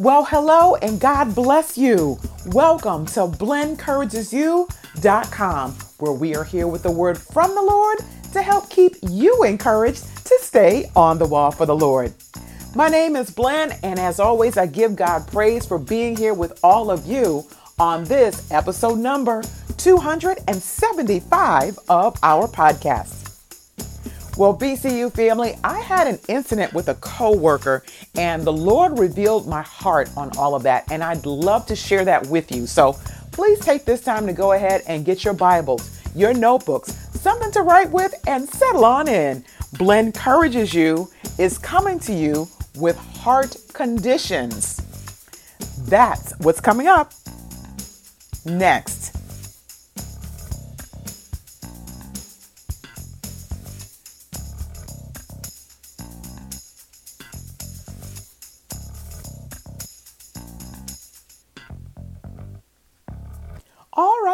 Well, hello and God bless you. Welcome to blendencouragesyou.com, where we are here with the word from the Lord to help keep you encouraged to stay on the wall for the Lord. My name is Blen, and as always, I give God praise for being here with all of you on this episode number 275 of our podcast. Well, BCU family, I had an incident with a coworker and the Lord revealed my heart on all of that and I'd love to share that with you. So, please take this time to go ahead and get your Bibles, your notebooks, something to write with and settle on in. Blen Encourages You is coming to you with heart conditions. That's what's coming up next.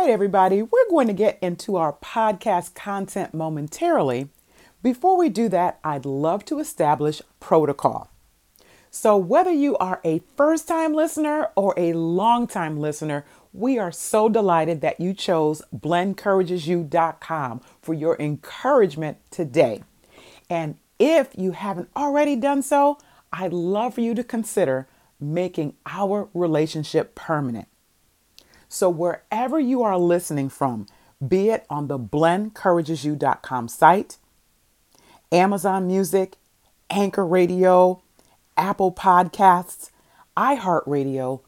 Right, everybody, we're going to get into our podcast content momentarily. Before we do that, I'd love to establish protocol. So, whether you are a first time listener or a long time listener, we are so delighted that you chose blendencouragesyou.com for your encouragement today. And if you haven't already done so, I'd love for you to consider making our relationship permanent. So, wherever you are listening from, be it on the blendencouragesyou.com site, Amazon Music, Anchor Radio, Apple Podcasts, iHeartRadio,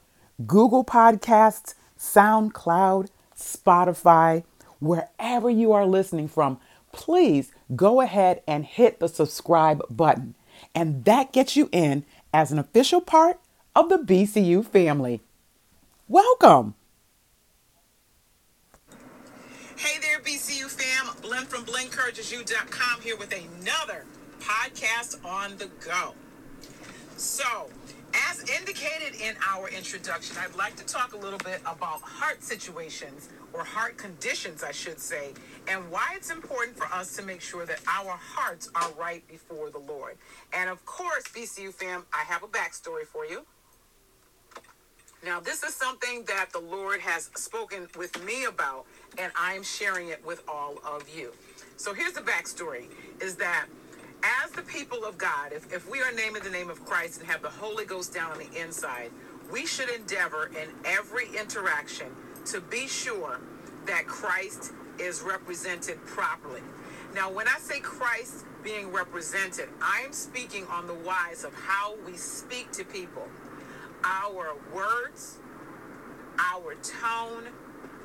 Google Podcasts, SoundCloud, Spotify, wherever you are listening from, please go ahead and hit the subscribe button. And that gets you in as an official part of the BCU family. Welcome. Hey there, BCU fam. Blen from BlenCourageSYou.com here with another podcast on the go. So, as indicated in our introduction, I'd like to talk a little bit about heart situations or heart conditions, I should say, and why it's important for us to make sure that our hearts are right before the Lord. And of course, BCU fam, I have a backstory for you. Now, this is something that the Lord has spoken with me about, and I'm sharing it with all of you. So here's the backstory is that as the people of God, if, if we are naming the name of Christ and have the Holy Ghost down on the inside, we should endeavor in every interaction to be sure that Christ is represented properly. Now, when I say Christ being represented, I'm speaking on the wise of how we speak to people our words, our tone,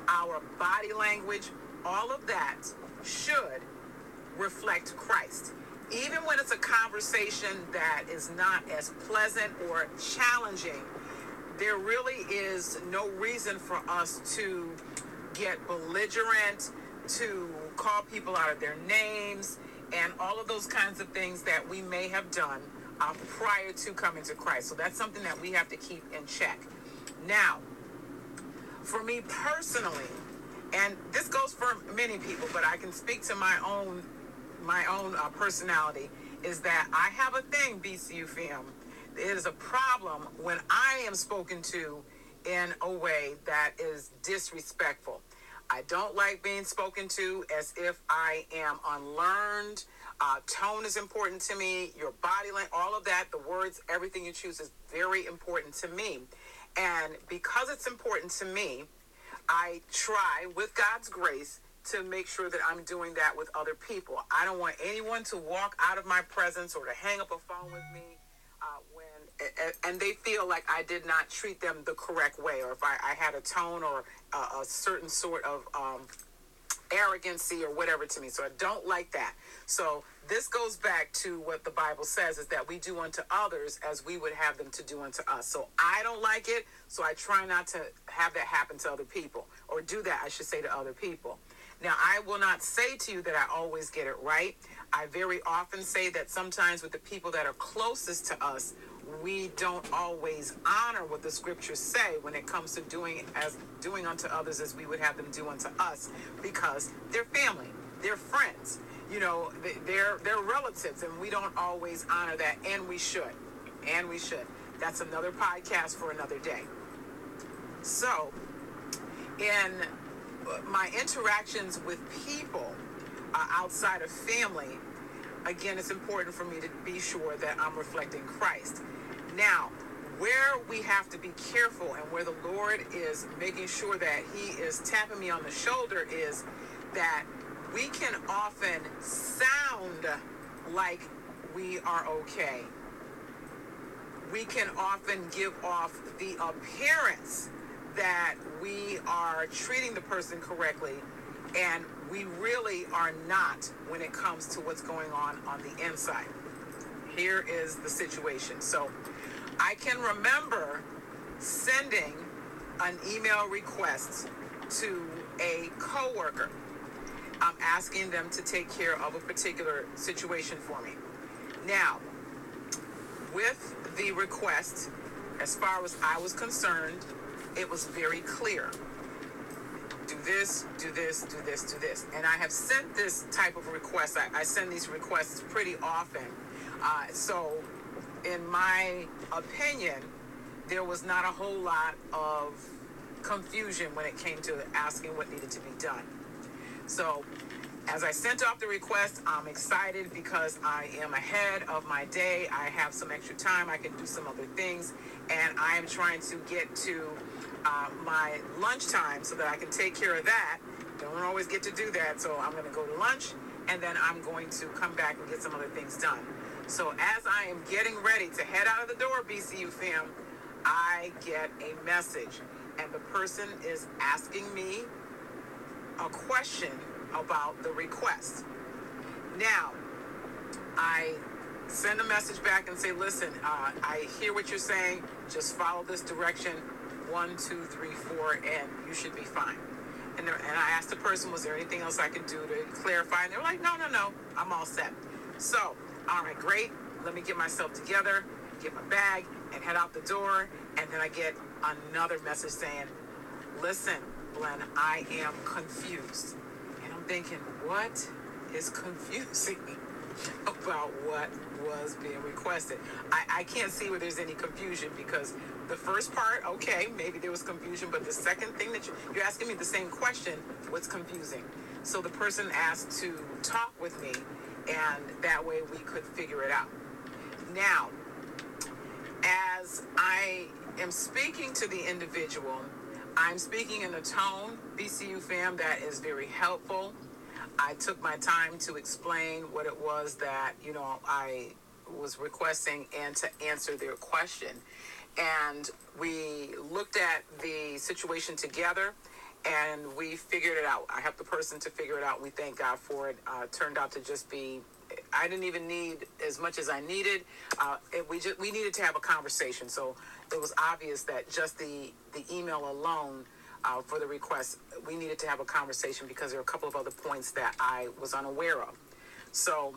our body language, all of that should reflect Christ. Even when it's a conversation that is not as pleasant or challenging, there really is no reason for us to get belligerent, to call people out of their names, and all of those kinds of things that we may have done prior to coming to Christ. So that's something that we have to keep in check. Now, for me personally, and this goes for many people, but I can speak to my own my own uh, personality, is that I have a thing, BCU fam. It is a problem when I am spoken to in a way that is disrespectful. I don't like being spoken to as if I am unlearned. Uh, tone is important to me. Your body language, all of that, the words, everything you choose is very important to me. And because it's important to me, I try, with God's grace, to make sure that I'm doing that with other people. I don't want anyone to walk out of my presence or to hang up a phone with me uh, when, and they feel like I did not treat them the correct way, or if I, I had a tone or a, a certain sort of um, arrogancy or whatever to me. So I don't like that. So this goes back to what the Bible says is that we do unto others as we would have them to do unto us. So I don't like it. So I try not to have that happen to other people or do that, I should say, to other people. Now, I will not say to you that I always get it right. I very often say that sometimes with the people that are closest to us, we don't always honor what the scriptures say when it comes to doing as doing unto others as we would have them do unto us because they're family they're friends you know they're they're relatives and we don't always honor that and we should and we should that's another podcast for another day. So, in my interactions with people uh, outside of family, again, it's important for me to be sure that I'm reflecting Christ. Now, where we have to be careful and where the Lord is making sure that He is tapping me on the shoulder is that we can often sound like we are okay. We can often give off the appearance that we are treating the person correctly and we really are not when it comes to what's going on on the inside. Here is the situation. So I can remember sending an email request to a coworker. I'm asking them to take care of a particular situation for me. Now, with the request, as far as I was concerned, it was very clear. Do this, do this, do this, do this. And I have sent this type of request. I, I send these requests pretty often. Uh, so, in my opinion, there was not a whole lot of confusion when it came to asking what needed to be done. So, as I sent off the request, I'm excited because I am ahead of my day. I have some extra time. I can do some other things. And I am trying to get to uh, my lunchtime so that I can take care of that. Don't always get to do that. So I'm going to go to lunch and then I'm going to come back and get some other things done. So as I am getting ready to head out of the door, BCU fam, I get a message. And the person is asking me a question about the request. Now, I send a message back and say, listen, uh, I hear what you're saying. Just follow this direction one, two, three, four, and you should be fine. And, there, and I asked the person, was there anything else I could do to clarify? And they were like, no, no, no, I'm all set. So, all right, great. Let me get myself together, get my bag, and head out the door. And then I get another message saying, listen, Blen, I am confused. And I'm thinking, what is confusing about what was being requested? I, I can't see where there's any confusion because the first part, okay, maybe there was confusion, but the second thing that you, you're asking me the same question, what's confusing? So the person asked to talk with me, and that way we could figure it out. Now, as I am speaking to the individual, I'm speaking in a tone, BCU fam, that is very helpful. I took my time to explain what it was that, you know, I was requesting and to answer their question. And we looked at the situation together and we figured it out. I helped the person to figure it out. We thank God for it. Uh, turned out to just be I didn't even need as much as I needed. Uh, we just we needed to have a conversation, so it was obvious that just the the email alone uh, for the request, we needed to have a conversation because there were a couple of other points that I was unaware of. So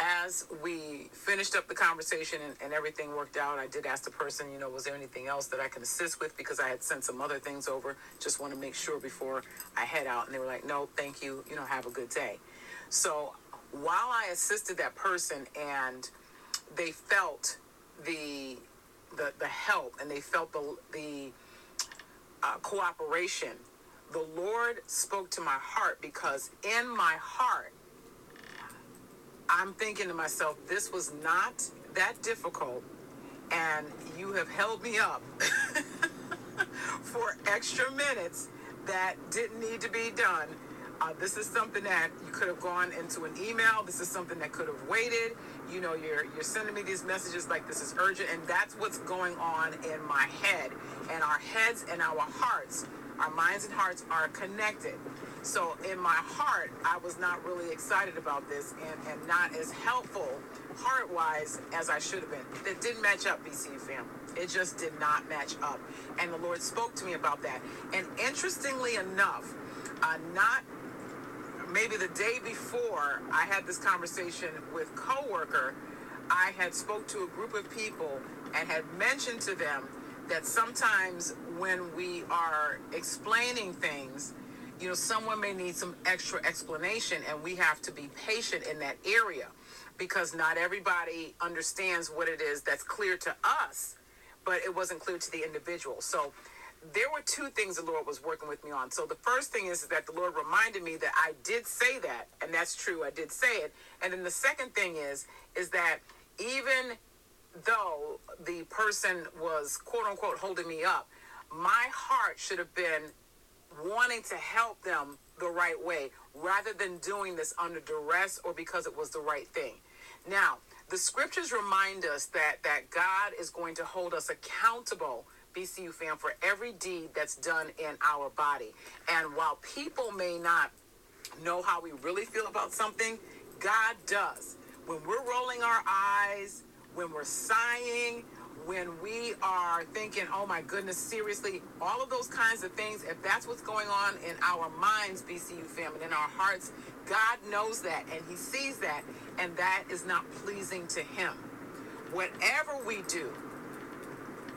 as we finished up the conversation and, and, everything worked out, I did ask the person, you know, was there anything else that I can assist with because I had sent some other things over. Just want to make sure before I head out. And they were like, no, thank you. You know, have a good day. So while I assisted that person and they felt the the, the help and they felt the the uh, cooperation, the Lord spoke to my heart because in my heart I'm thinking to myself, this was not that difficult, and you have held me up for extra minutes that didn't need to be done. Uh, this is something that you could have gone into an email. This is something that could have waited. You know, you're you're sending me these messages like this is urgent, and that's what's going on in my head. And our heads and our hearts, our minds and hearts are connected. So in my heart, I was not really excited about this and, and not as helpful heart wise as I should have been. It didn't match up, BC fam. It just did not match up. And the Lord spoke to me about that. And interestingly enough, uh, not maybe the day before I had this conversation with coworker, I had spoke to a group of people and had mentioned to them that sometimes when we are explaining things, you know, someone may need some extra explanation and we have to be patient in that area. because not everybody understands what it is that's clear to us, but it wasn't clear to the individual. So there were two things the Lord was working with me on. So the first thing is that the Lord reminded me that I did say that, and that's true. I did say it. And then the second thing is is that even though the person was quote unquote holding me up, my heart should have been wanting to help them the right way rather than doing this under duress or because it was the right thing. Now, the scriptures remind us that that God is going to hold us accountable BCU fam for every deed that's done in our body. And while people may not know how we really feel about something, God does. When we're rolling our eyes, when we're sighing, when we are thinking, oh my goodness, seriously, all of those kinds of things, if that's what's going on in our minds, BCU family, in our hearts, God knows that and He sees that, and that is not pleasing to Him. Whatever we do,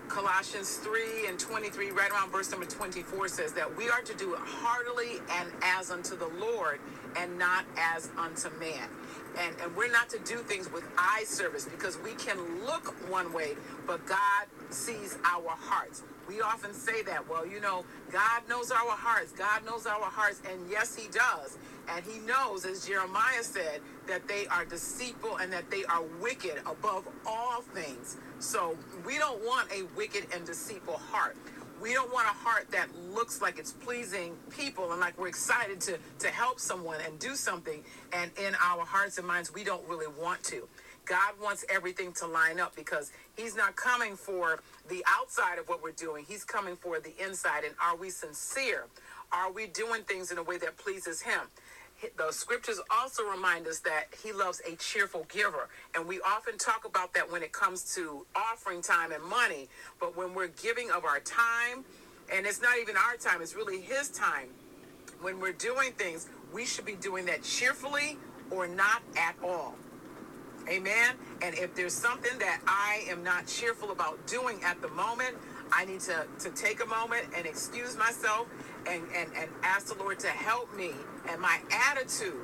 Colossians 3 and 23, right around verse number 24, says that we are to do it heartily and as unto the Lord and not as unto man and, and we're not to do things with eye service because we can look one way, but God sees our hearts. We often say that, well, you know, God knows our hearts. God knows our hearts. And yes, He does. And He knows, as Jeremiah said, that they are deceitful and that they are wicked above all things. So we don't want a wicked and deceitful heart we don't want a heart that looks like it's pleasing people and like we're excited to to help someone and do something. And in our hearts and minds we don't really want to. God wants everything to line up because he's not coming for the outside of what we're doing. He's coming for the inside. And are we sincere? Are we doing things in a way that pleases him the scriptures also remind us that he loves a cheerful giver. And we often talk about that when it comes to offering time and money. But when we're giving of our time, and it's not even our time, it's really his time. When we're doing things, we should be doing that cheerfully or not at all. Amen. And if there's something that I am not cheerful about doing at the moment, I need to, to take a moment and excuse myself and, and, and ask the Lord to help me and my attitude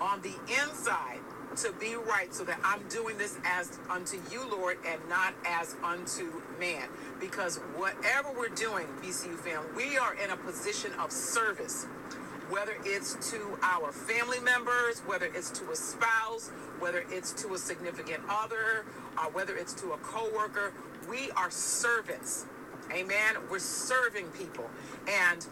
on the inside to be right so that I'm doing this as unto you, Lord, and not as unto man. Because whatever we're doing, BCU fam, we are in a position of service. Whether it's to our family members, whether it's to a spouse, whether it's to a significant other, or whether it's to a coworker, we are servants. Amen. We're serving people. And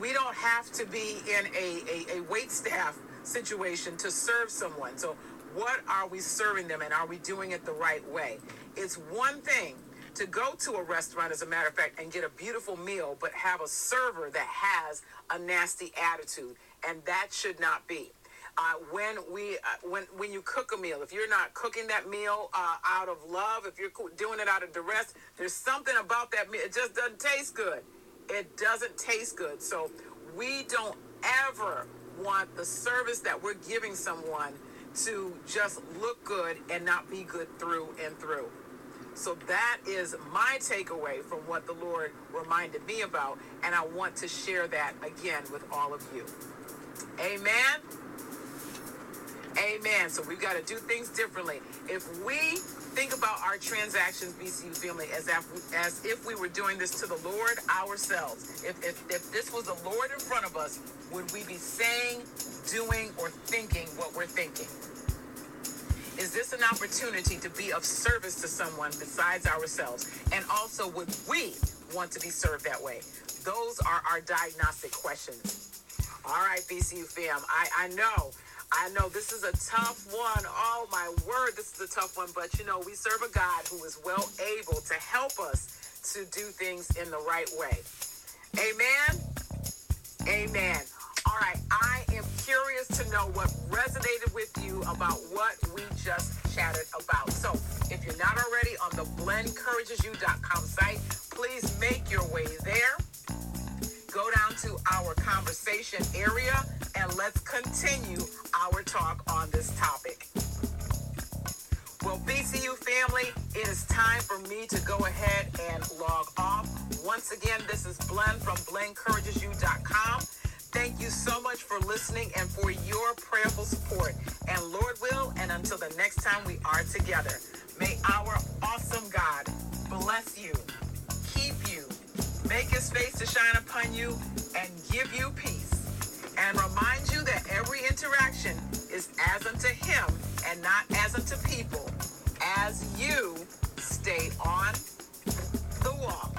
we don't have to be in a, a, a wait staff situation to serve someone. So, what are we serving them and are we doing it the right way? It's one thing to go to a restaurant, as a matter of fact, and get a beautiful meal, but have a server that has a nasty attitude, and that should not be. Uh, when we uh, when when you cook a meal, if you're not cooking that meal uh, out of love, if you're doing it out of duress, there's something about that meal. It just doesn't taste good it doesn't taste good. So we don't ever want the service that we're giving someone to just look good and not be good through and through. So that is my takeaway from what the Lord reminded me about, and I want to share that again with all of you. Amen. Amen. So we've got to do things differently. If we think about our transactions, BCU family, as if, as if we were doing this to the Lord ourselves. If, if, if this was the Lord in front of us, would we be saying, doing, or thinking what we're thinking? Is this an opportunity to be of service to someone besides ourselves? And also, would we want to be served that way? Those are our diagnostic questions. All right, BCU fam, I, I know I know this is a tough one. Oh my word, this is a tough one. But you know, we serve a God who is well able to help us to do things in the right way. Amen. Amen. All right, I am curious to know what resonated with you about what we just chatted about. So, if you're not already on the blendencouragesyou.com site, please make your way there. Go down to our conversation area and let's continue our talk on this topic. Well, BCU family, it is time for me to go ahead and log off. Once again, this is Blen from BlenCouragesYou.com. Thank you so much for listening and for your prayerful support. And Lord will, and until the next time we are together, may our awesome God bless you, keep you, make his face to shine upon you, and give you peace and remind you that every interaction is as unto him and not as unto people as you stay on the wall.